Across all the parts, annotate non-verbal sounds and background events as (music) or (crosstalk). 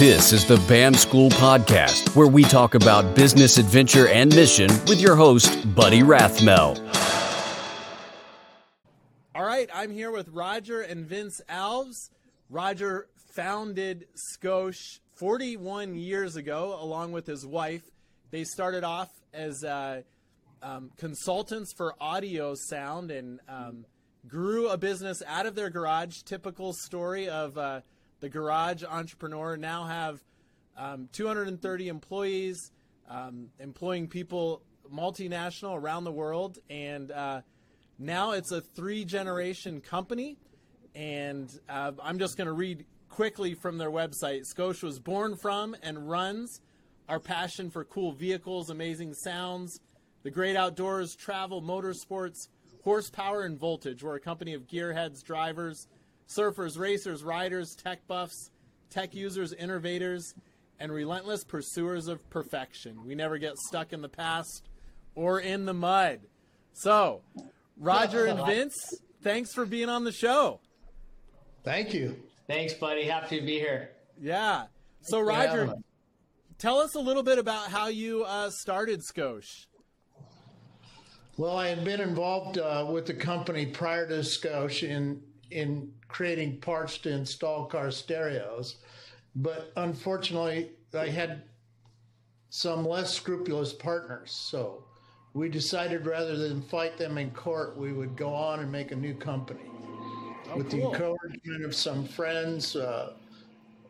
This is the BAM School Podcast, where we talk about business adventure and mission with your host, Buddy Rathmel. All right, I'm here with Roger and Vince Alves. Roger founded Scosche 41 years ago along with his wife. They started off as uh, um, consultants for audio sound and um, grew a business out of their garage. Typical story of uh, the garage entrepreneur. Now have um, 230 employees, um, employing people multinational around the world, and uh, now it's a three generation company. And uh, I'm just going to read quickly from their website. Scosche was born from and runs our passion for cool vehicles, amazing sounds, the great outdoors, travel, motorsports, horsepower, and voltage. We're a company of gearheads, drivers, surfers, racers, riders, tech buffs, tech users, innovators, and relentless pursuers of perfection. We never get stuck in the past or in the mud. So, Roger and Vince, thanks for being on the show. Thank you. Thanks, buddy. Happy to be here. Yeah. So, Roger, tell us a little bit about how you uh, started Scosche. Well, I had been involved uh, with the company prior to Scosche in in creating parts to install car stereos, but unfortunately, I had some less scrupulous partners. So we decided rather than fight them in court, we would go on and make a new company. Oh, with cool. the encouragement of some friends, uh,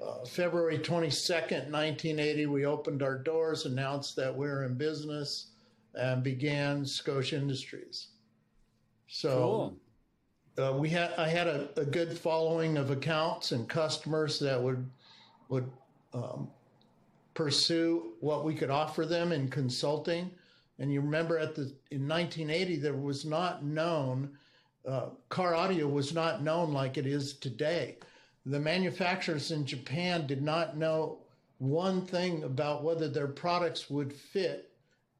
uh, February 22nd, 1980, we opened our doors, announced that we were in business, and began Scosche Industries. So uh, we had I had a, a good following of accounts and customers that would would um, pursue what we could offer them in consulting. And you remember at the in 1980 there was not known uh, car audio was not known like it is today. The manufacturers in Japan did not know one thing about whether their products would fit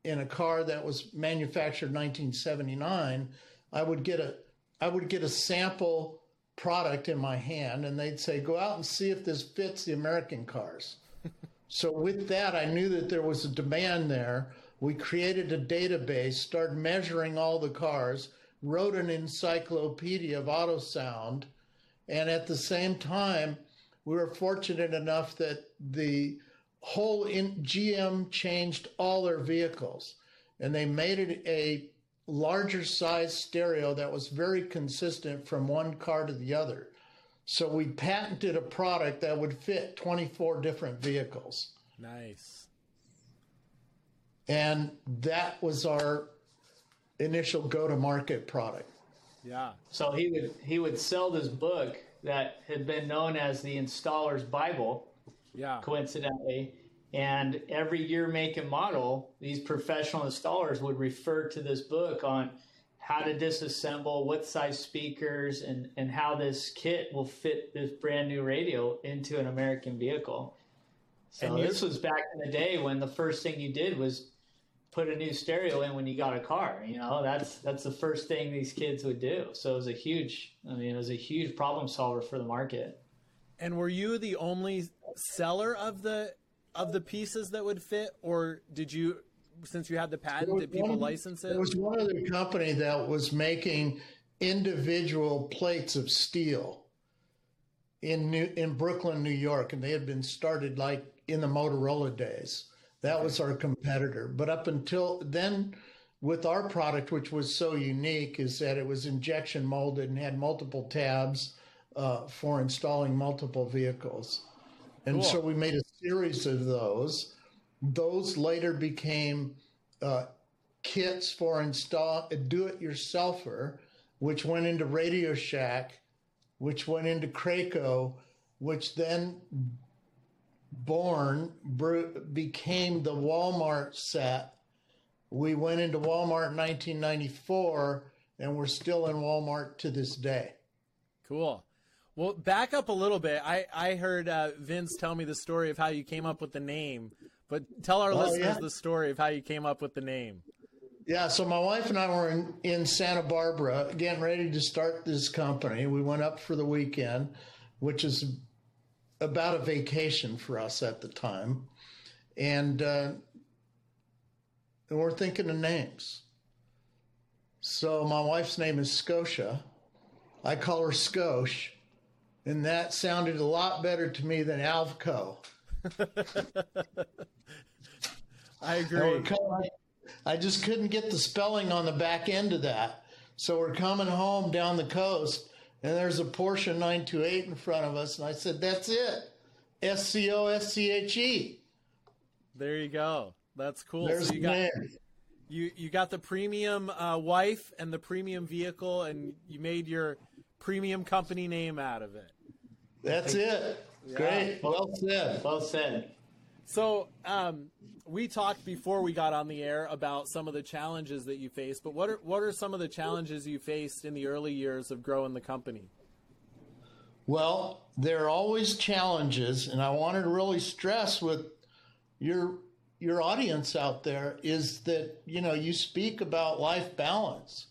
in a car that was manufactured 1979. I would get a I would get a sample product in my hand and they'd say, go out and see if this fits the American cars. (laughs) so with that, I knew that there was a demand there. We created a database, started measuring all the cars, wrote an encyclopedia of auto sound. And at the same time, we were fortunate enough that the whole in, GM changed all their vehicles and they made it a larger size stereo that was very consistent from one car to the other. So we patented a product that would fit 24 different vehicles. Nice. And that was our initial go to market product. Yeah. So he would he would sell this book that had been known as the Installer's Bible, Yeah. coincidentally. And every year, make, and model, these professional installers would refer to this book on how to disassemble, what size speakers, and, and how this kit will fit this brand new radio into an American vehicle. So And this was back in the day when the first thing you did was put a new stereo in when you got a car. You know, that's that's the first thing these kids would do. So it was a huge, I mean, it was a huge problem solver for the market. And were you the only seller of the of the pieces that would fit, or did you, since you had the patent, did people One- license it? There was one other company that was making individual plates of steel in New, in Brooklyn, New York, and they had been started like in the Motorola days. That was our competitor. But up until then, with our product, which was so unique, is that it was injection molded and had multiple tabs uh, for installing multiple vehicles. And Cool. so we made a series of those. Those later became uh, kits for install a do-it-yourselfer, which went into Radio Shack, which went into Kraco, which then born became the Walmart set. We went into Walmart in 1994, and we're still in Walmart to this day. Cool. Well, back up a little bit. I I heard uh, Vince tell me the story of how you came up with the name, but tell our Oh, listeners yeah. the story of how you came up with the name. Yeah, so my wife and I were in, in Santa Barbara getting ready to start this company. We went up for the weekend, which is about a vacation for us at the time, and uh, and we're thinking of names. So my wife's name is Scotia. I call her Scosh, and that sounded a lot better to me than Avco. I agree. I just couldn't get the spelling on the back end of that. So we're coming home down the coast, and there's a Porsche 928 in front of us, and I said, "That's it, S C O S C H E." There you go. That's cool. There's so you got name. you you got the premium uh, wife and the premium vehicle, and you made your premium company name out of it. That's it. Great. Well said. Well said. So, um, we talked before we got on the air about some of the challenges that you faced, but what are what are some of the challenges you faced in the early years of growing the company? Well, there are always challenges, and I wanted to really stress with your your audience out there is that you know you speak about life balance.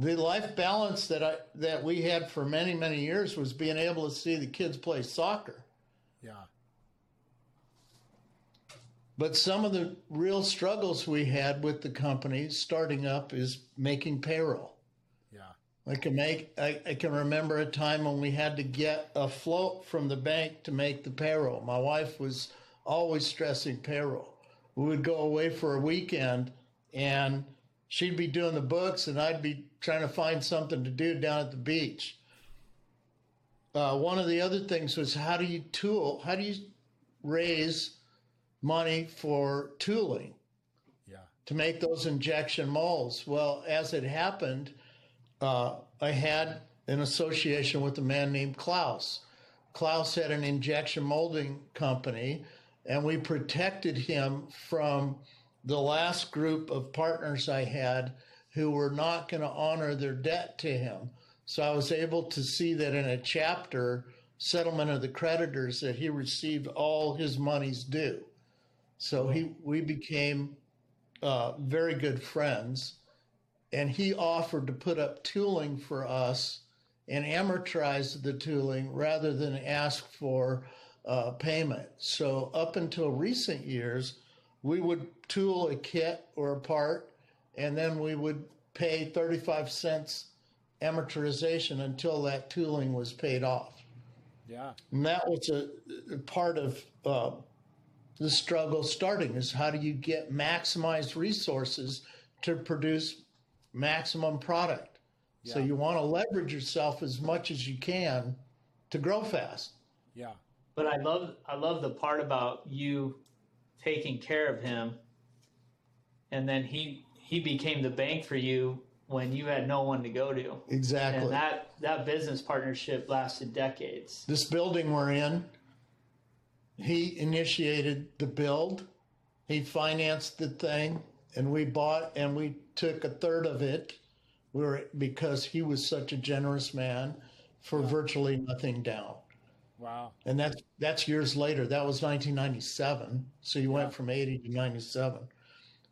The life balance that I that we had for many many years was being able to see the kids play soccer. Yeah. But some of the real struggles we had with the company starting up is making payroll. Yeah. I can make I, I can remember a time when we had to get a float from the bank to make the payroll. My wife was always stressing payroll. We would go away for a weekend and she'd be doing the books and I'd be trying to find something to do down at the beach. Uh, one of the other things was how do you tool? How do you raise money for tooling? Yeah. to make those injection molds. Well, as it happened, uh, I had an association with a man named Klaus. Klaus had an injection molding company, and we protected him from the last group of partners I had who were not going to honor their debt to him. So I was able to see that in a chapter settlement of the creditors that he received all his monies due. So he we became uh, very good friends, and he offered to put up tooling for us and amortize the tooling rather than ask for uh, payment. So up until recent years, we would tool a kit or a part, and then we would pay 35 cents amortization until that tooling was paid off. Yeah. And that was a, a part of uh, the struggle starting is how do you get maximized resources to produce maximum product? Yeah. So you want to leverage yourself as much as you can to grow fast. Yeah. But I love I love the part about you taking care of him, and then he he became the bank for you when you had no one to go to, Exactly. and that that business partnership lasted decades. this building we're in, he initiated the build. He financed the thing, and we bought and we took a third of it. We were because he was such a generous man for virtually nothing down. Wow. And that's that's years later. That was 1997. So you went from 80 to 97.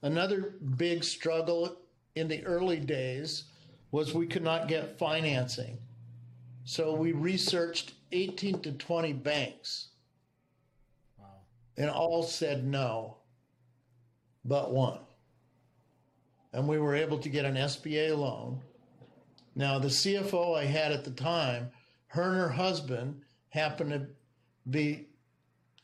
Another big struggle in the early days was we could not get financing. So we researched 18 to 20 banks Wow. and all said no, but one. And we were able to get an SBA loan. Now, the CFO I had at the time, her and her husband happened to be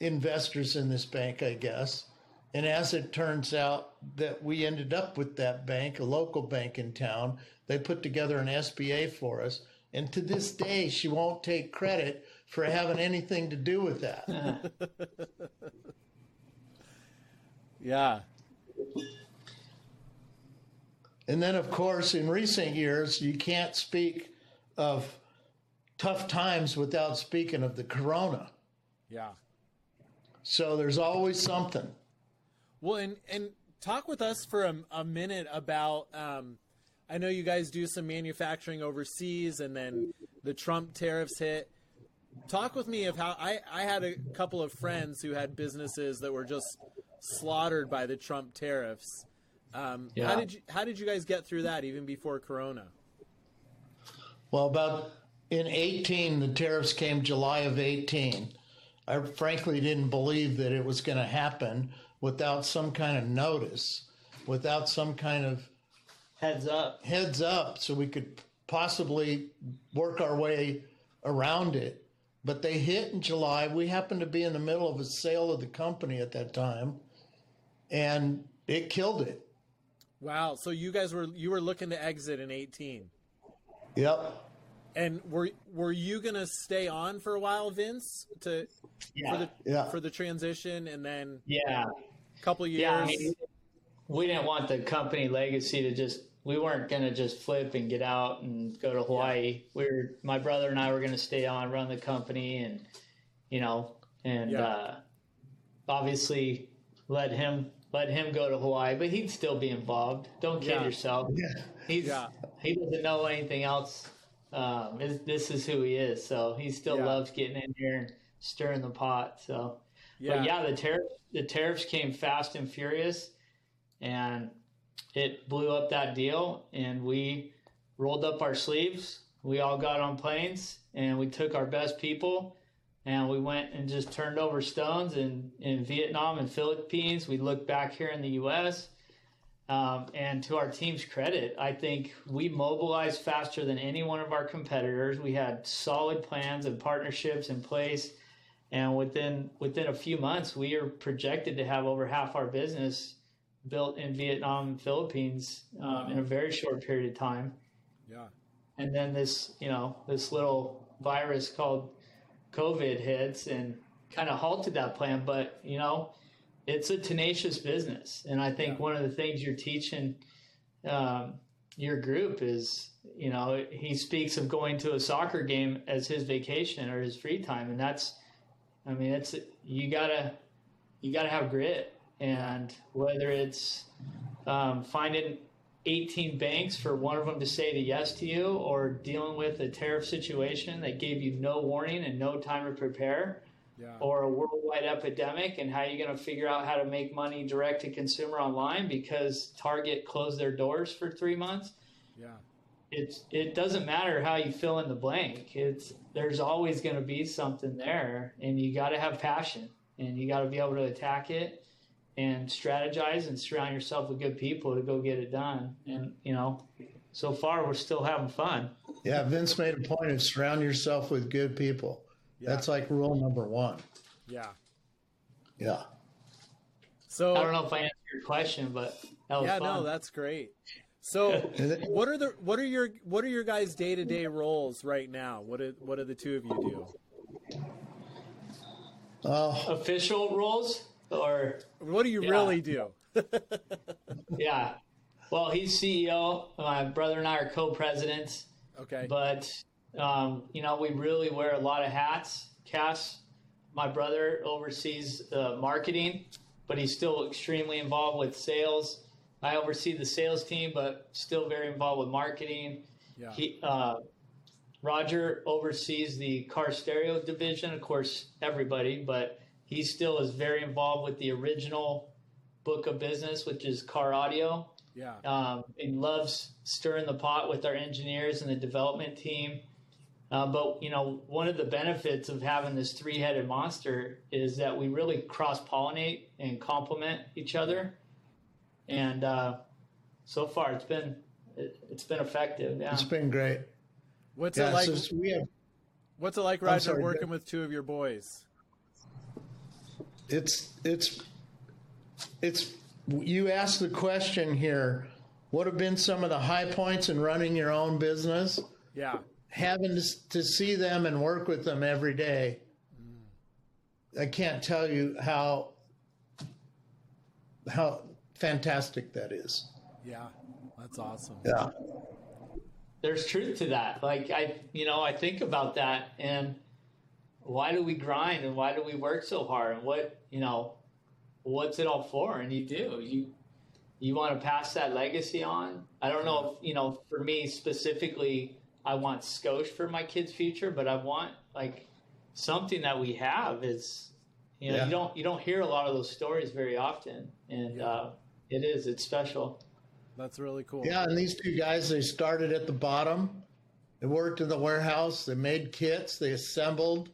investors in this bank, I guess. And as it turns out that we ended up with that bank, a local bank in town, they put together an SBA for us. And to this day, she won't take credit for having anything to do with that. (laughs) Yeah. And then, of course, in recent years, you can't speak of tough times without speaking of the corona. Yeah. So there's always something. Well, and and talk with us for a, a minute about. Um, I know you guys do some manufacturing overseas, and then the Trump tariffs hit. Talk with me of how I I had a couple of friends who had businesses that were just slaughtered by the Trump tariffs. Um, How did you how did you guys get through that even before Corona? Well, about in 18, the tariffs came July of 18. I frankly didn't believe that it was going to happen without some kind of notice, without some kind of Heads up. heads up so we could possibly work our way around it. But they hit in July. We happened to be in the middle of a sale of the company at that time, and it killed it. Wow. So you guys were you were looking to exit in 18. Yep. And were were you going to stay on for a while, Vince, to Yeah. for the Yeah. for the transition and then yeah. a couple years? Yeah. I mean, we didn't want the company legacy to just, we weren't going to just flip and get out and go to Hawaii. We were, my brother and I were going to stay on, run the company and, you know, and, Yeah. uh, obviously let him, let him go to Hawaii, but he'd still be involved. Don't kid Yeah. yourself. He's, Yeah. he doesn't know anything else. Um, this, this is who he is. So he still Yeah. loves getting in here and stirring the pot. So, yeah. but yeah, the tariff the tariffs came fast and furious, and it blew up that deal. And we rolled up our sleeves. We all got on planes, and we took our best people, and we went and just turned over stones in in Vietnam and Philippines. We looked back here in the U.S. Um, and to our team's credit, I think we mobilized faster than any one of our competitors. We had solid plans and partnerships in place, and within within a few months, we are projected to have over half our business built in Vietnam and Philippines um, in a very short period of time. yeah. And then this, you know, this little virus called COVID hits and kind of halted that plan. But you know, it's a tenacious business, and I think one of the things you're teaching um, your group is, you know, he speaks of going to a soccer game as his vacation or his free time, and that's, I mean, it's you gotta, you gotta have grit, and whether it's um, finding 18 banks for one of them to say the yes to you, or dealing with a tariff situation that gave you no warning and no time to prepare Yeah. or a worldwide epidemic and how you're going to figure out how to make money direct to consumer online because Target closed their doors for three months. Yeah. It's it doesn't matter how you fill in the blank. It's there's always going to be something there, and you got to have passion, and you got to be able to attack it and strategize and surround yourself with good people to go get it done. And you know, so far we're still having fun. Yeah, Vince made a point of surround yourself with good people. That's like rule number one. Yeah. Yeah. So I don't know if I answered your question, but that was yeah, fun. no, that's great. So, (laughs) what are the what are your what are your guys day to day roles right now? What do what do the two of you do? Oh, official roles or What do you Yeah. really do? (laughs) yeah. Well, he's CEO. My brother and I are co-presidents, Okay. but um, you know we really wear a lot of hats. Cass, my brother, oversees uh, marketing, but he's still extremely involved with sales. I oversee the sales team, but still very involved with marketing. yeah. He, uh, Roger oversees the car stereo division, of course, everybody, but he still is very involved with the original book of business, which is car audio, yeah. um, and loves stirring the pot with our engineers and the development team. Uh, but you know, one of the benefits of having this three-headed monster is that we really cross-pollinate and complement each other, and uh, so far it's been it, it's been effective. Yeah. it's been great. What's Yeah, it like? so we have What's it like, Roger, sorry, working go- with two of your boys? it's it's it's you asked the question here what have been some of the high points in running your own business Yeah. Having to, to see them and work with them every day i can't tell you how how fantastic that is Yeah. That's awesome. yeah there's truth to that. Like I, you know, I think about that and why do we grind and why do we work so hard and what, you know, what's it all for? And you do, you, you want to pass that legacy on. I don't know if, you know, for me specifically, I want Scosche for my kids' future, but I want like something that we have is, you know, Yeah. you don't, you don't hear a lot of those stories very often. And, uh, it is, it's special. That's really cool. yeah and these two guys they started at the bottom They worked in the warehouse. They made kits. They assembled.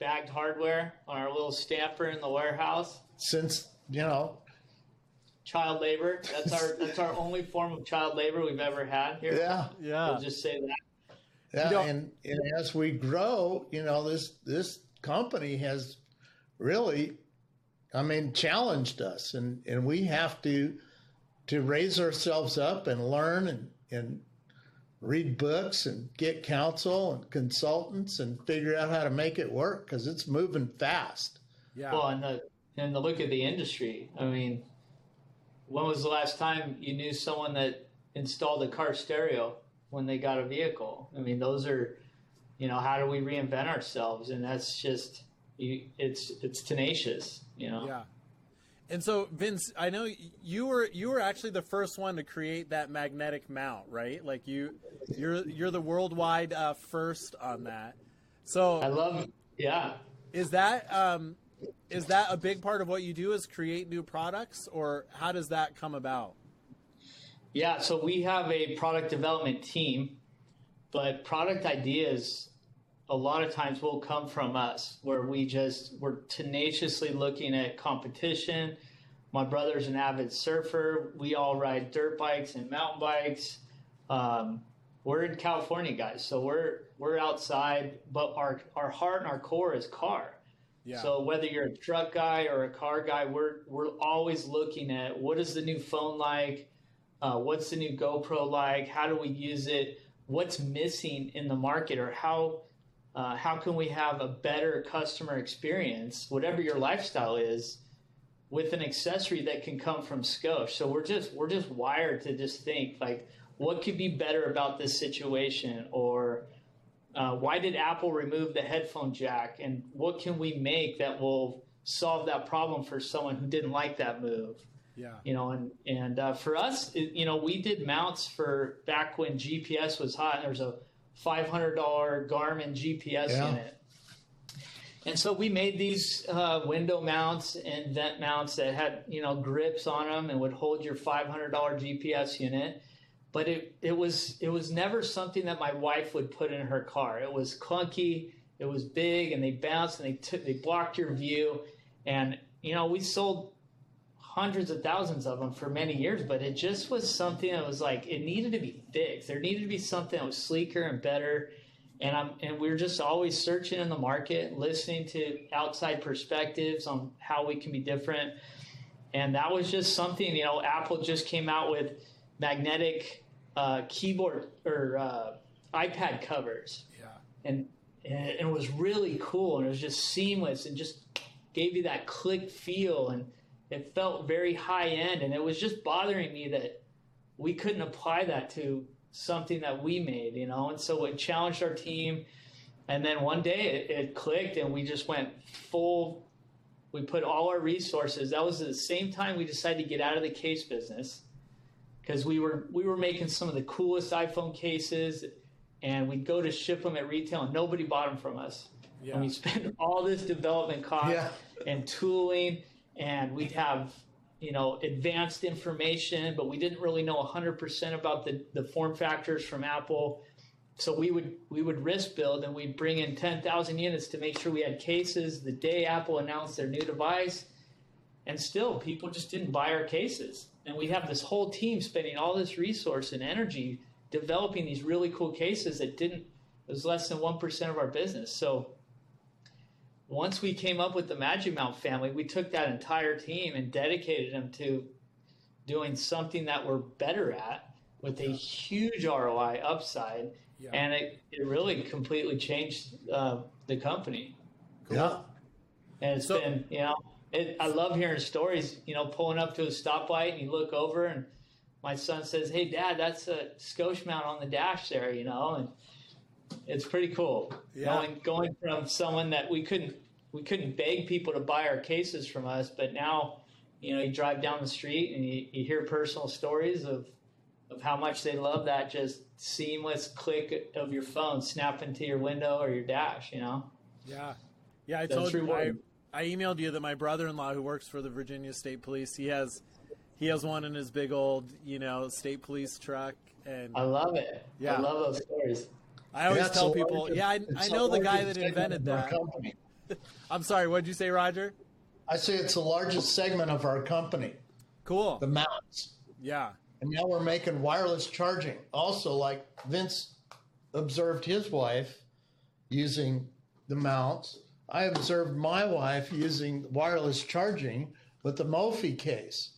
Bagged hardware on our little stamper in the warehouse. Since you know, child labor. That's our that's our (laughs) only form of child labor we've ever had here. Yeah, yeah. We'll just say that. Yeah, you know, and, and as we grow, you know, this this company has really, I mean, challenged us, and and we have to to raise ourselves up and learn and and read books and get counsel and consultants and figure out how to make it work because it's moving fast. Yeah. Well, and the and the look of the industry. I mean, when was the last time you knew someone that installed a car stereo when they got a vehicle? I mean, those are, you know, how do we reinvent ourselves? And that's just, it's it's tenacious, you know. Yeah. And so, Vince, I know you were you were actually the first one to create that magnetic mount, right? Like you, you're you're the worldwide uh, first on that. So I love, yeah. Is that um, is that a big part of what you do? Is create new products, or how does that come about? Yeah, so we have a product development team, but product ideas a lot of times will come from us where we just we're tenaciously looking at competition. My brother's an avid surfer. We all ride dirt bikes and mountain bikes. Um, we're in california guys so we're we're outside but our our heart and our core is car. Yeah. so whether you're a truck guy or a car guy we're we're always looking at what is the new phone like uh, what's the new gopro like how do we use it what's missing in the market or how uh, how can we have a better customer experience, whatever your lifestyle is, with an accessory that can come from Scosche? So we're just we're just wired to just think like, what could be better about this situation, or uh, why did Apple remove the headphone jack, and what can we make that will solve that problem for someone who didn't like that move? Yeah. You know, and and uh, for us, it, you know, we did mounts for back when GPS was hot. There was a $500 Garmin GPS yeah. unit. And so we made these uh, window mounts and vent mounts that had you know grips on them and would hold your $500 GPS unit. But it, it was it was never something that my wife would put in her car. It was clunky, it was big, and they bounced and they took they blocked your view. And you know we sold hundreds of thousands of them for many years, but it just was something that was like it needed to be fixed. There needed to be something that was sleeker and better. And I'm and we are just always searching in the market, listening to outside perspectives on how we can be different. And that was just something, you know, Apple just came out with magnetic uh, keyboard or uh, iPad covers. Yeah. And and it was really cool and it was just seamless and just gave you that click feel and it felt very high end, and it was just bothering me that we couldn't apply that to something that we made, you know. And so it challenged our team, and then one day it, it clicked, and we just went full. We put all our resources. That was at the same time we decided to get out of the case business because we were we were making some of the coolest iPhone cases, and we'd go to ship them at retail, and nobody bought them from us. Yeah. And we (laughs) spent all this development cost yeah. and tooling and we'd have you know advanced information but we didn't really know 100% about the, the form factors from apple. So we would we would risk build and we'd bring in 10,000 units to make sure we had cases the day apple announced their new device. And still people just didn't buy our cases. And we'd have this whole team spending all this resource and energy developing these really cool cases that didn't it was less than 1% of our business. So once we came up with the Magic Mount family, we took that entire team and dedicated them to doing something that we're better at with a huge ROI upside. Yeah. And it, it really completely changed uh, the company. Cool. Yeah. And it's so, been, you know, it, I love hearing stories, you know, pulling up to a stoplight and you look over and my son says, Hey, dad, that's a Scosche mount on the dash there, you know, and it's pretty cool. Yeah. Going going from someone that we couldn't we couldn't beg people to buy our cases from us, but now you know you drive down the street and you, you hear personal stories of of how much they love that just seamless click of your phone snapping to your window or your dash. You know. Yeah, yeah. I told you I, I emailed you that my brother-in-law who works for the Virginia State Police he has he has one in his big old you know state police truck and I love it. Yeah, I love those stories. I always That's tell people, largest- yeah, I, I know the guy that invented segment that. company. (laughs) I'm sorry, what did you say, Roger? I say it's the largest segment of our company, Cool. the mounts. Yeah. And now we're making wireless charging. Also, like Vince observed his wife using the mounts, I observed my wife using wireless charging with the Mophie case.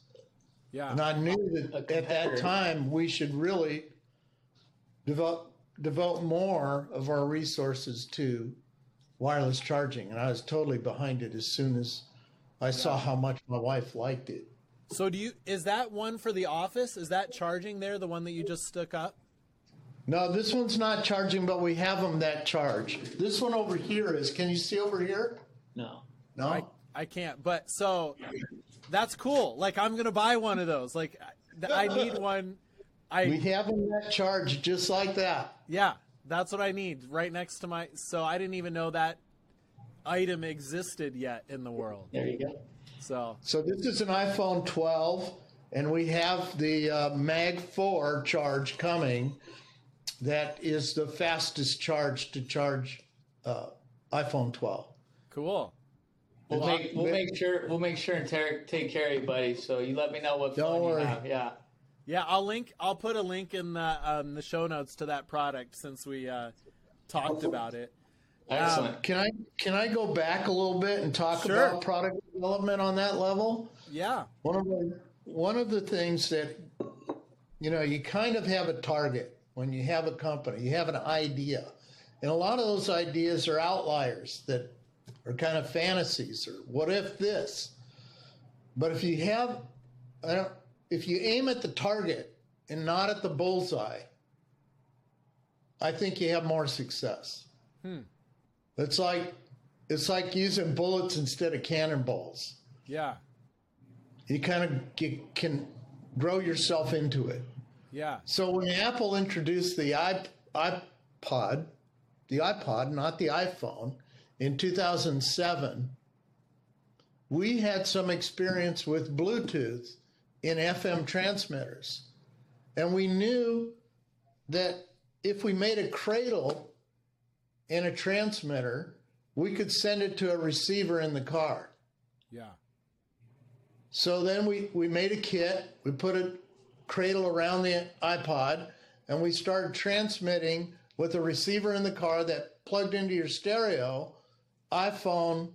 Yeah. And I knew that at that time we should really devote devote more of our resources to wireless charging. And I was totally behind it as soon as I saw how much my wife liked it. So do you is that one for the office? Is that charging there, the one that you just stuck up? No, this one's not charging, but we have them that charge. This one over here is. Can you see over here? No. No. I, I can't. But so that's cool. Like I'm gonna buy one of those. Like I I need one. I we have them that charge just like that. yeah, that's what I need right next to my. So I didn't even know that item existed yet in the world. There you go. So So this is an iPhone 12, and we have the uh, Mag 4 charge coming. That is the fastest charge to charge uh, iPhone 12. cool. We'll make we'll make sure we'll make sure and take take care of you, buddy. So you let me know what Don't phone worry. you have. Yeah. Yeah, I'll link. I'll put a link in the um, the show notes to that product since we uh, talked about it. Excellent. Can I can I go back a little bit and talk Sure. about product development on that level? Yeah. One of the one of the things that you know you kind of have a target when you have a company, you have an idea, and a lot of those ideas are outliers that are kind of fantasies or what if this. But if you have, I don't, if you aim at the target and not at the bullseye, I think you have more success. Hmm. It's like it's like using bullets instead of cannonballs Yeah. you kind of get, can grow yourself into it. Yeah. So when Apple introduced the iPod, the iPod, not the iPhone, in 2007, we had some experience with Bluetooth in FM transmitters. And we knew that if we made a cradle in a transmitter, we could send it to a receiver in the car. Yeah. So then we, we made a kit, we put a cradle around the iPod, and we started transmitting with a receiver in the car that plugged into your stereo iPhone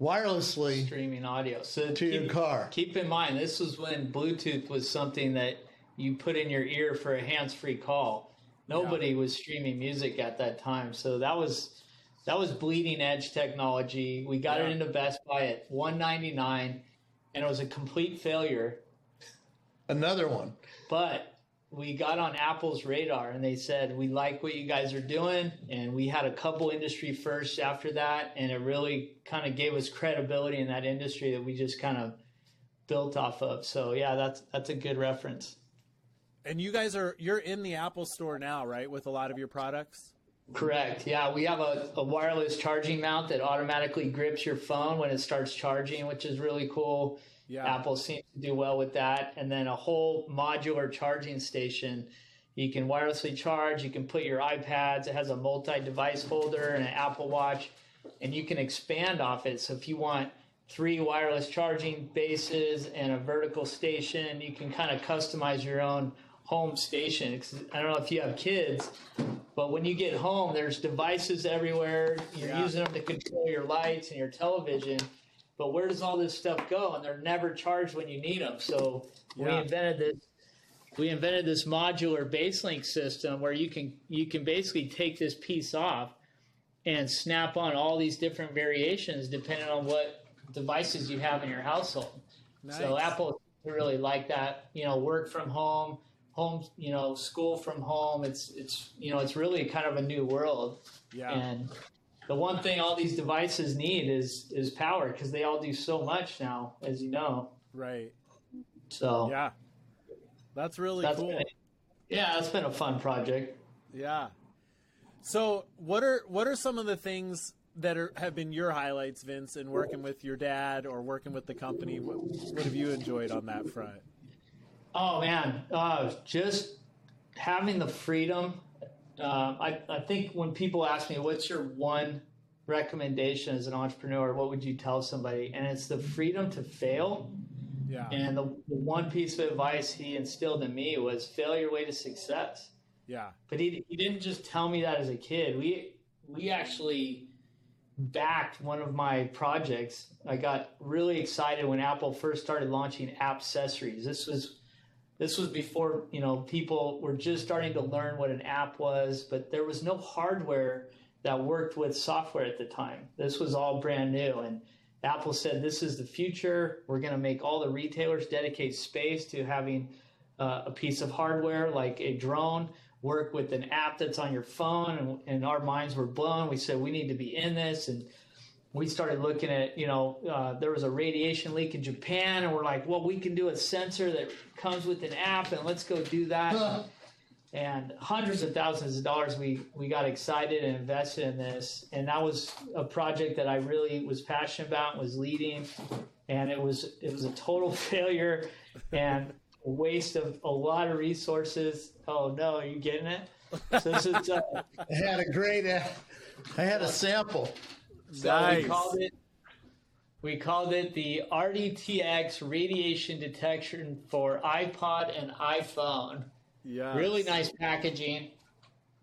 wirelessly Streaming audio. So to your car. keep in mind this was when Bluetooth was something that you put in your ear for a hands-free call. Nobody was streaming music at that time, so that was that was bleeding edge technology. We got Yeah. it into Best Buy at 199 and it was a complete failure. Another one. But we got on Apple's radar and they said, We like what you guys are doing. And we had a couple industry firsts after that. And it really kind of gave us credibility in that industry that we just kind of built off of. So, yeah, that's, that's a good reference. And you guys are you're in the Apple store now, right, with a lot of your products? Correct. Yeah, we have a, a wireless charging mount that automatically grips your phone when it starts charging, which is really cool. Yeah. Apple seems to do well with that. And then a whole modular charging station. You can wirelessly charge, you can put your iPads, it has a multi device holder and an Apple Watch, and you can expand off it. So if you want three wireless charging bases and a vertical station, you can kind of customize your own home station. I don't know if you have kids, but when you get home, there's devices everywhere. You're Yeah. using them to control your lights and your television. But where does all this stuff go? And they're never charged when you need them. So we invented this. We invented this modular BaseLynx system where you can you can basically take this piece off and snap on all these different variations depending on what devices you have in your household. So Apple really like that. You know, work from home, home. You know, school from home. It's it's you know it's really kind of a new world. Yeah. And the one thing all these devices need is is power because they all do so much now, as you know. Right. So Yeah. That's really that's cool. been, yeah, that's been a fun project. Yeah. So, what are what are some of the things that are have been your highlights, Vince, in working with your dad or working with the company? What, what have you enjoyed on that front? Oh man, uh, just having the freedom um, I, I think when people ask me, what's your one recommendation as an entrepreneur, what would you tell somebody? And it's the freedom to fail. Yeah. And the, the one piece of advice he instilled in me was fail your way to success. Yeah. But he, he didn't just tell me that as a kid. We we actually backed one of my projects. I got really excited when Apple first started launching app accessories. This was this was before you know people were just starting to learn what an app was, but there was no hardware that worked with software at the time. This was all brand new, and Apple said this is the future. We're going to make all the retailers dedicate space to having uh, a piece of hardware like a drone work with an app that's on your phone and, and our minds were blown we said we need to be in this and we started looking at you know uh, there was a radiation leak in japan and we're like well we can do a sensor that comes with an app and let's go do that (laughs) and hundreds of thousands of dollars we we got excited and invested in this and that was a project that i really was passionate about was leading and it was it was a total (laughs) failure and a waste of a lot of resources. Oh no, are you getting it? So this is. Uh, (laughs) I had a great. Uh, I had a sample. So Nice. we called it. We called it the RDTX radiation detection for iPod and iPhone. Yeah. Really nice packaging.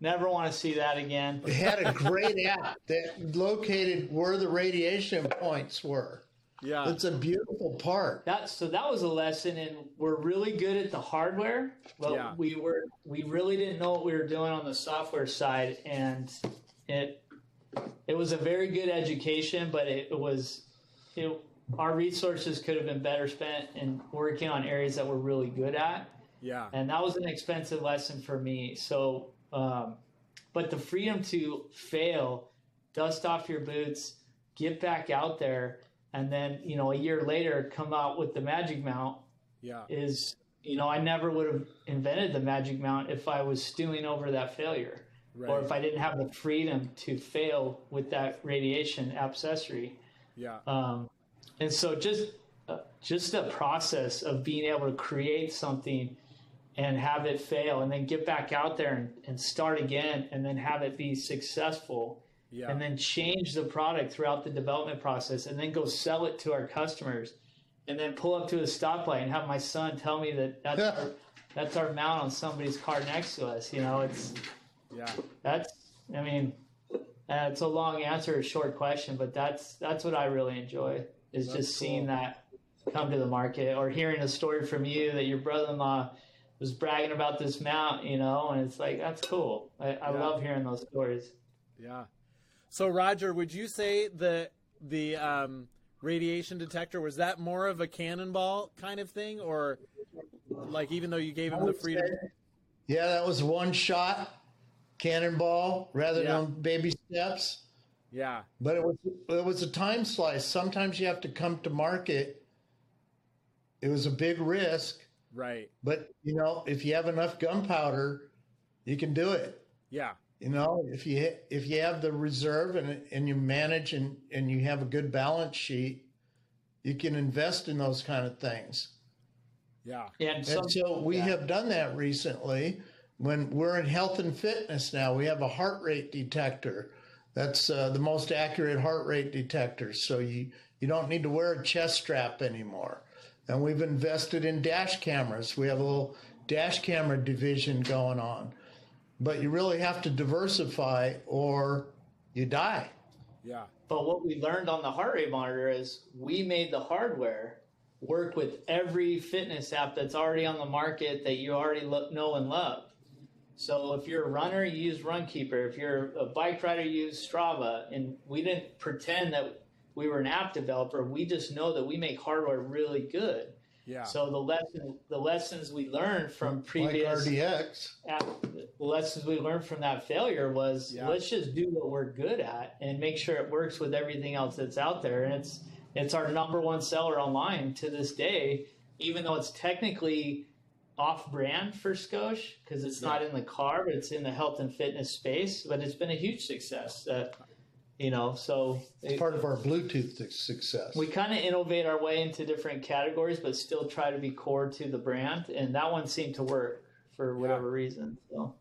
Never want to see that again. It had a great app that located where the radiation points were. Yeah. It's a beautiful part. That so that was a lesson, and we're really good at the hardware, but Yeah. we were we really didn't know what we were doing on the software side, and it it was a very good education, but it, was it, our resources could have been better spent in working on areas that we're really good at, Yeah. and that was an expensive lesson for me. So, um, but the freedom to fail, dust off your boots, get back out there, and then you know a year later come out with the Magic Mount Yeah. is you know I never would have invented the Magic Mount if I was stewing over that failure. Or if I didn't have the freedom to fail with that radiation accessory, Yeah. um, and so just uh, just the process of being able to create something and have it fail and then get back out there and, and start again and then have it be successful Yeah. and then change the product throughout the development process and then go sell it to our customers and then pull up to a stoplight and have my son tell me that that's (laughs) our, that's our mount on somebody's car next to us you know it's yeah. that's i mean uh, it's a long answer a short question but that's that's what i really enjoy is That's just seeing cool. that come to the market or hearing a story from you that your brother-in-law was bragging about this mount you know and it's like that's cool i, I Yeah. love hearing those stories Yeah. So Roger, would you say the the um, radiation detector was that more of a cannonball kind of thing, or like even though you gave him the freedom? Yeah, that was one shot, cannonball rather Yeah. than baby steps. Yeah. But it was it was a time slice. Sometimes you have to come to market. It was a big risk, Right. but you know, if you have enough gunpowder, you can do it. Yeah. You know, if you if you have the reserve and and you manage and and you have a good balance sheet, you can invest in those kind of things. Yeah. and some, so we yeah. have done that recently. When we're in health and fitness now, we have a heart rate detector. That's uh, the most accurate heart rate detector. So you you don't need to wear a chest strap anymore. And we've invested in dash cameras. We have a little dash camera division going on. But you really have to diversify or you die. Yeah. But what we learned on the heart rate monitor is we made the hardware work with every fitness app that's already on the market that you already lo- know and love. So if you're a runner, you use Runkeeper. If you're a bike rider, you use Strava. And we didn't pretend that we were an app developer. We just know that we make hardware really good. Yeah. So the lesson, the lessons we learned from previous Like RDTX. app, the lessons we learned from that failure was Yeah. let's just do what we're good at and make sure it works with everything else that's out there. And it's it's our number one seller online to this day, even though it's technically off brand for Scosche because it's not in the car, but it's in the health and fitness space. But it's been a huge success. Uh, you know, so it- Part of our Bluetooth success. we kind of innovate our way into different categories, but still try to be core to the brand. And that one seemed to work for whatever reason. So.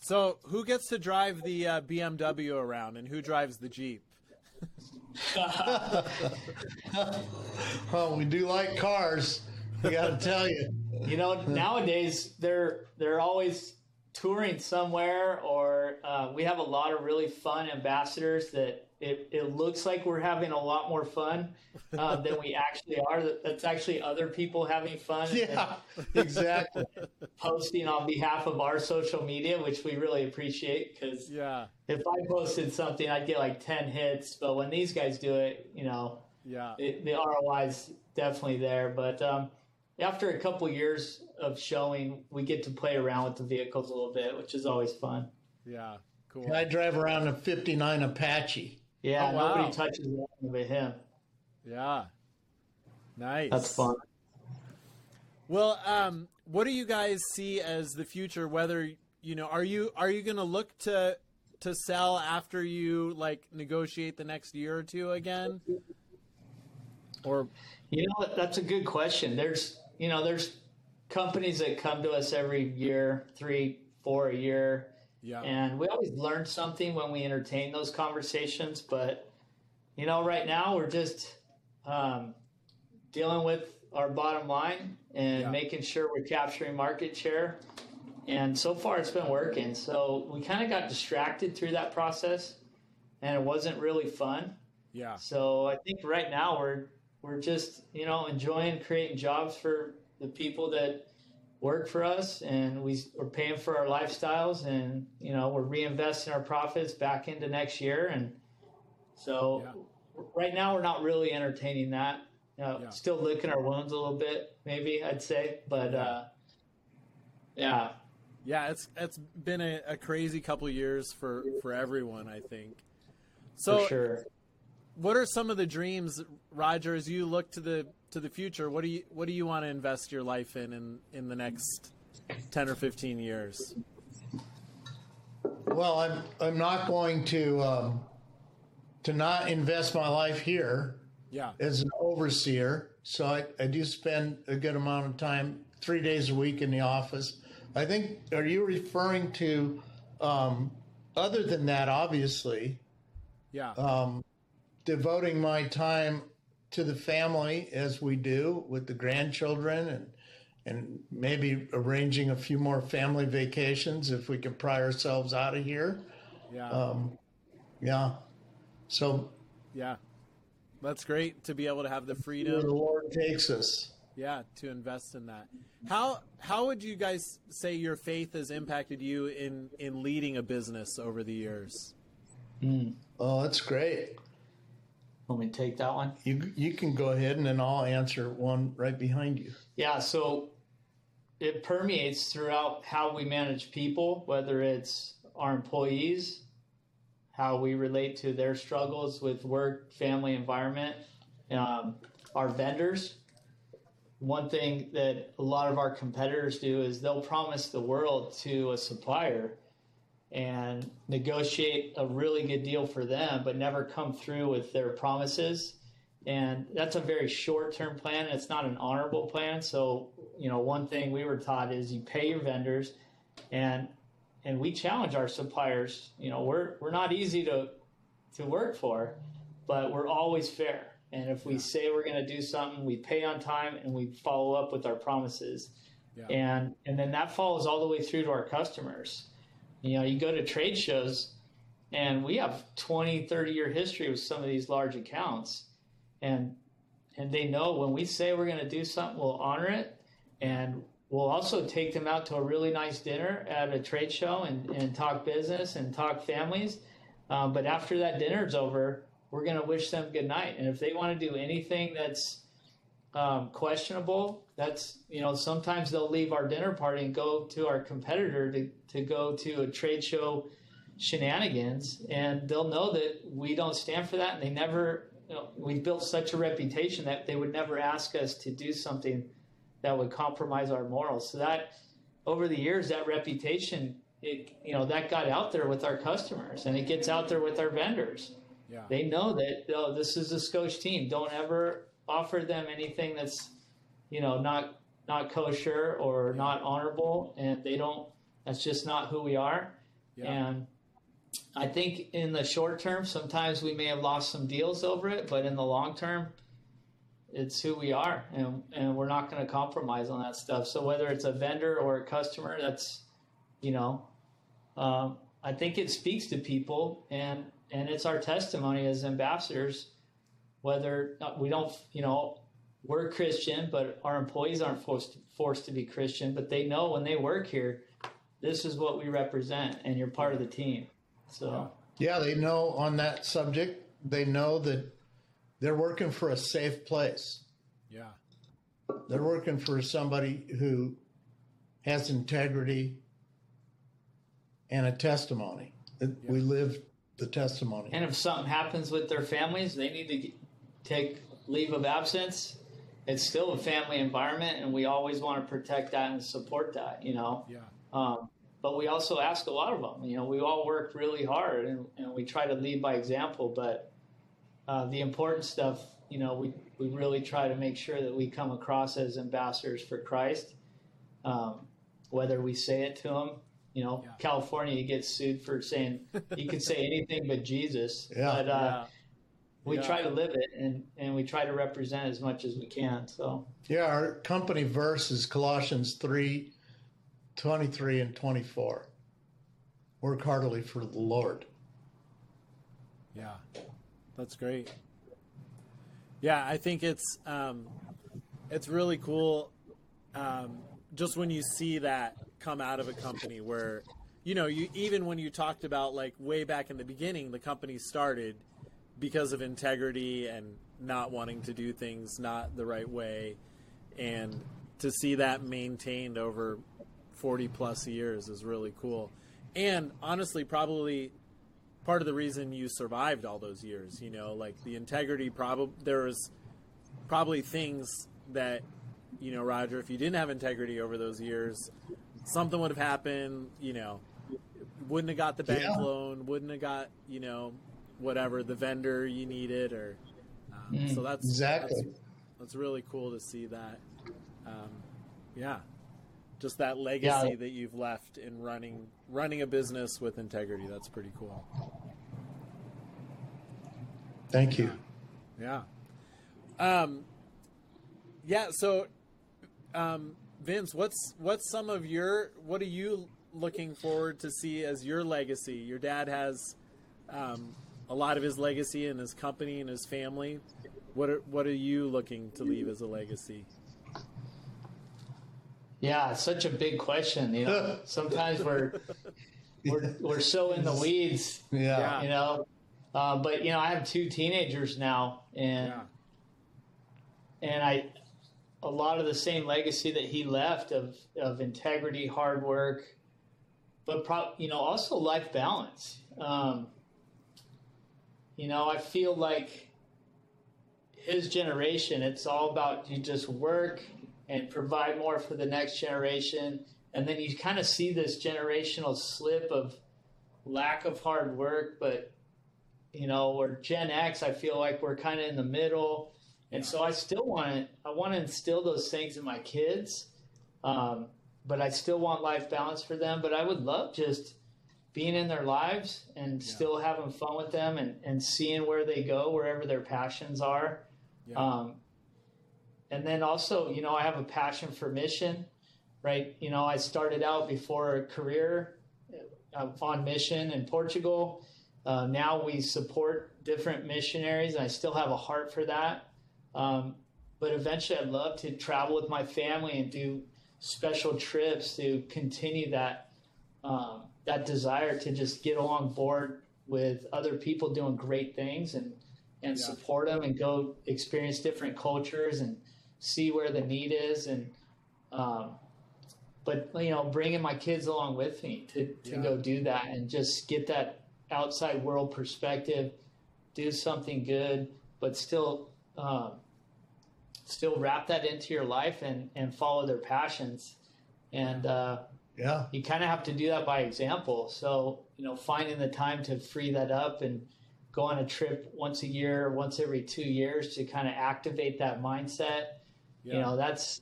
So, who gets to drive the uh, BMW around, and who drives the Jeep? (laughs) well, we do like cars. I got to tell you. You know, (laughs) nowadays they're they're always touring somewhere, or uh, we have a lot of really fun ambassadors that it, it looks like we're having a lot more fun uh, (laughs) than we actually are. That's actually other people having fun. Yeah, (laughs) exactly. Posting on behalf of our social media, which we really appreciate because yeah. if I posted something, I'd get like 10 hits. But when these guys do it, you know, yeah, it, the ROI is definitely there. But um, after a couple years of showing, we get to play around with the vehicles a little bit, which is always fun. Yeah, cool. I drive around a 59 Apache. Yeah, Oh, wow. nobody touches that but him. Yeah. Nice. That's fun. Well, um, what do you guys see as the future? Whether you know, are you are you going to look to to sell after you like negotiate the next year or two again? Or You know, that's a good question. There's, you know, there's companies that come to us every year, three, four a year, yeah, and we always learn something when we entertain those conversations. But, you know, right now we're just um, dealing with our bottom line and Yeah. making sure we're capturing market share. And so far it's been working. So we kind of got distracted through that process and it wasn't really fun. yeah, So I think right now we're we're just you know enjoying creating jobs for the people that work for us, and we we're paying for our lifestyles, and you know we're reinvesting our profits back into next year, and so right now we're not really entertaining that. You know, Yeah. Still licking our wounds a little bit, maybe I'd say, but uh, yeah, yeah. It's it's been a, a crazy couple years for for everyone. I think. So, for sure. What are some of the dreams, Roger? As you look to the to the future, what do you what do you want to invest your life in in, in the next ten or fifteen years? Well, I'm I'm not going to um, to not invest my life here Yeah, as an overseer. So I, I do spend a good amount of time, three days a week in the office. I think. Are you referring to? Um, other than that, obviously, yeah, um, devoting my time to the family as we do with the grandchildren and and maybe arranging a few more family vacations if we can pry ourselves out of here. yeah. Um, yeah. So Yeah. That's great to be able to have the freedom where the Lord takes us. yeah, to invest in that. How how would you guys say your faith has impacted you in in leading a business over the years? Oh, that's great. Let me take that one. You you can go ahead and then I'll answer one right behind you. Yeah, so it permeates throughout how we manage people, whether it's our employees, how we relate to their struggles with work, family, environment, um, our vendors. One thing that a lot of our competitors do is they'll promise the world to a supplier and negotiate a really good deal for them, but never come through with their promises. And that's a very short term plan. and It's not an honorable plan. So, you know, one thing we were taught is you pay your vendors and and we challenge our suppliers. You know, we're we're not easy to to work for, but we're always fair. And if we say we're going to do something, we pay on time and we follow up with our promises. Yeah. And and then that follows all the way through to our customers. You know, you go to trade shows and we have 20, 30 year history with some of these large accounts. And and they know when we say we're going to do something, we'll honor it. And we'll also take them out to a really nice dinner at a trade show and, and talk business and talk families. Um, but after that dinner's over, we're going to wish them good night. And if they want to do anything that's um, questionable, that's, you know, sometimes they'll leave our dinner party and go to our competitor to, to go to a trade show shenanigans. And they'll know that we don't stand for that. And they never, you know, we've built such a reputation that they would never ask us to do something that would compromise our morals. So that over the years, that reputation, it, you know, that got out there with our customers and it gets out there with our vendors. Yeah. They know that, oh, this is a Scosche team. Don't ever offer them anything that's, you know, not, not kosher or not honorable. And they don't, that's just not who we are. Yeah. And I think in the short term, sometimes we may have lost some deals over it, but in the long term, it's who we are, and and we're not going to compromise on that stuff. So whether it's a vendor or a customer, that's you know, um, I think it speaks to people, and and it's our testimony as ambassadors. Whether uh, we don't, you know, we're Christian, but our employees aren't forced forced to be Christian, but they know when they work here, this is what we represent, and you're part of the team. So yeah, they know on that subject. They know that they're working for a safe place. Yeah. They're working for somebody who has integrity and a testimony. Yeah. We live the testimony. And if something happens with their families, they need to take leave of absence. It's still a family environment, and we always want to protect that and support that, you know? Yeah. Um, but we also ask a lot of them. You know, we all work really hard and, and we try to lead by example, but uh, the important stuff, you know, we, we really try to make sure that we come across as ambassadors for Christ. Um, whether we say it to them, you know, yeah. California, you get sued for saying you can say anything but Jesus. Yeah. But uh, yeah. We yeah. try to live it and, and we try to represent as much as we can. So, yeah, our company verse is Colossians 3 23 and 24. Work heartily for the Lord. Yeah. That's great. Yeah, I think it's um, it's really cool. Um, just when you see that come out of a company where, you know, you even when you talked about like way back in the beginning, the company started because of integrity and not wanting to do things not the right way, and to see that maintained over forty plus years is really cool. And honestly, probably part of the reason you survived all those years. You know, like the integrity. Probably there was probably things that you know, Roger. If you didn't have integrity over those years, something would have happened. You know, wouldn't have got the bank yeah. loan. Wouldn't have got you know whatever the vendor you needed or. Um, mm, so that's exactly. That's, that's, really cool to see that. Um, yeah, just that legacy yeah. that you've left in running running a business with integrity. That's pretty cool. Thank you. Yeah. Um, yeah. So, um, Vince, what's what's some of your what are you looking forward to see as your legacy? Your dad has um, a lot of his legacy and his company and his family. What are what are you looking to leave as a legacy? Yeah, it's such a big question. You know, (laughs) sometimes we're we're we're so in the weeds. Yeah, you know. Uh, but you know, I have two teenagers now, and yeah. and I a lot of the same legacy that he left of of integrity, hard work, but pro- you know also life balance. Um, you know, I feel like his generation, it's all about you just work and provide more for the next generation. And then you kind of see this generational slip of lack of hard work, but you know, or Gen X, I feel like we're kind of in the middle. And so I still want to, I want to instill those things in my kids. Um, but I still want life balance for them. But I would love just being in their lives and yeah. still having fun with them and, and seeing where they go, wherever their passions are. Yeah. Um, and then also, you know, I have a passion for mission, right? You know, I started out before a career uh, on mission in Portugal. Uh, now we support different missionaries, and I still have a heart for that. Um, but eventually, I'd love to travel with my family and do special trips to continue that um, that desire to just get along board with other people doing great things and and yeah. support them and go experience different cultures and see where the need is and um, but you know bringing my kids along with me to, to yeah. go do that and just get that outside world perspective do something good but still um, still wrap that into your life and and follow their passions and uh, yeah you kind of have to do that by example so you know finding the time to free that up and go on a trip once a year once every two years to kind of activate that mindset yeah. you know that's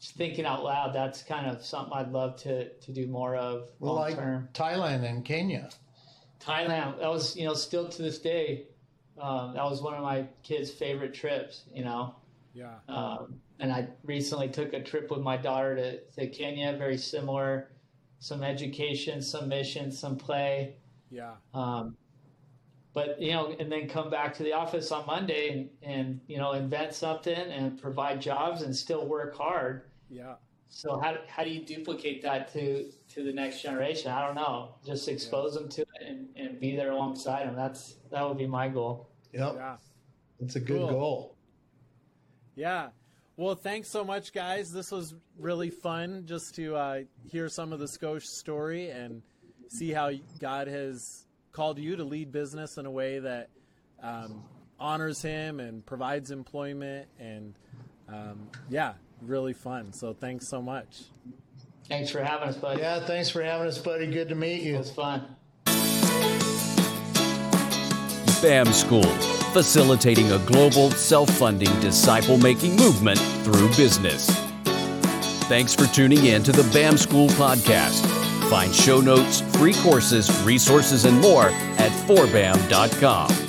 thinking out loud, that's kind of something I'd love to to do more of well, long like. Thailand and Kenya. Thailand, that was you know still to this day, um, that was one of my kids' favorite trips. You know, Yeah. um, and I recently took a trip with my daughter to, to Kenya, very similar. Some education, some mission, some play. Yeah. Um, but you know, and then come back to the office on Monday and, and you know invent something and provide jobs and still work hard. Yeah. So how, how do you duplicate that to to the next generation? I don't know. Just expose them to it and, and be there alongside them. That's that would be my goal. Yep, Yeah. it's a good Cool. goal. Yeah. Well, thanks so much, guys. This was really fun just to uh, hear some of the Scosche story and see how God has called you to lead business in a way that um, honors Him and provides employment. And um, yeah, really fun. So thanks so much. Thanks for having us, buddy. Yeah, thanks for having us, buddy. Good to meet It you. was fun. BAM School, facilitating a global, self funding, disciple making movement through business. Thanks for tuning in to the BAM School podcast. Find show notes, free courses, resources, and more at 4bam.com.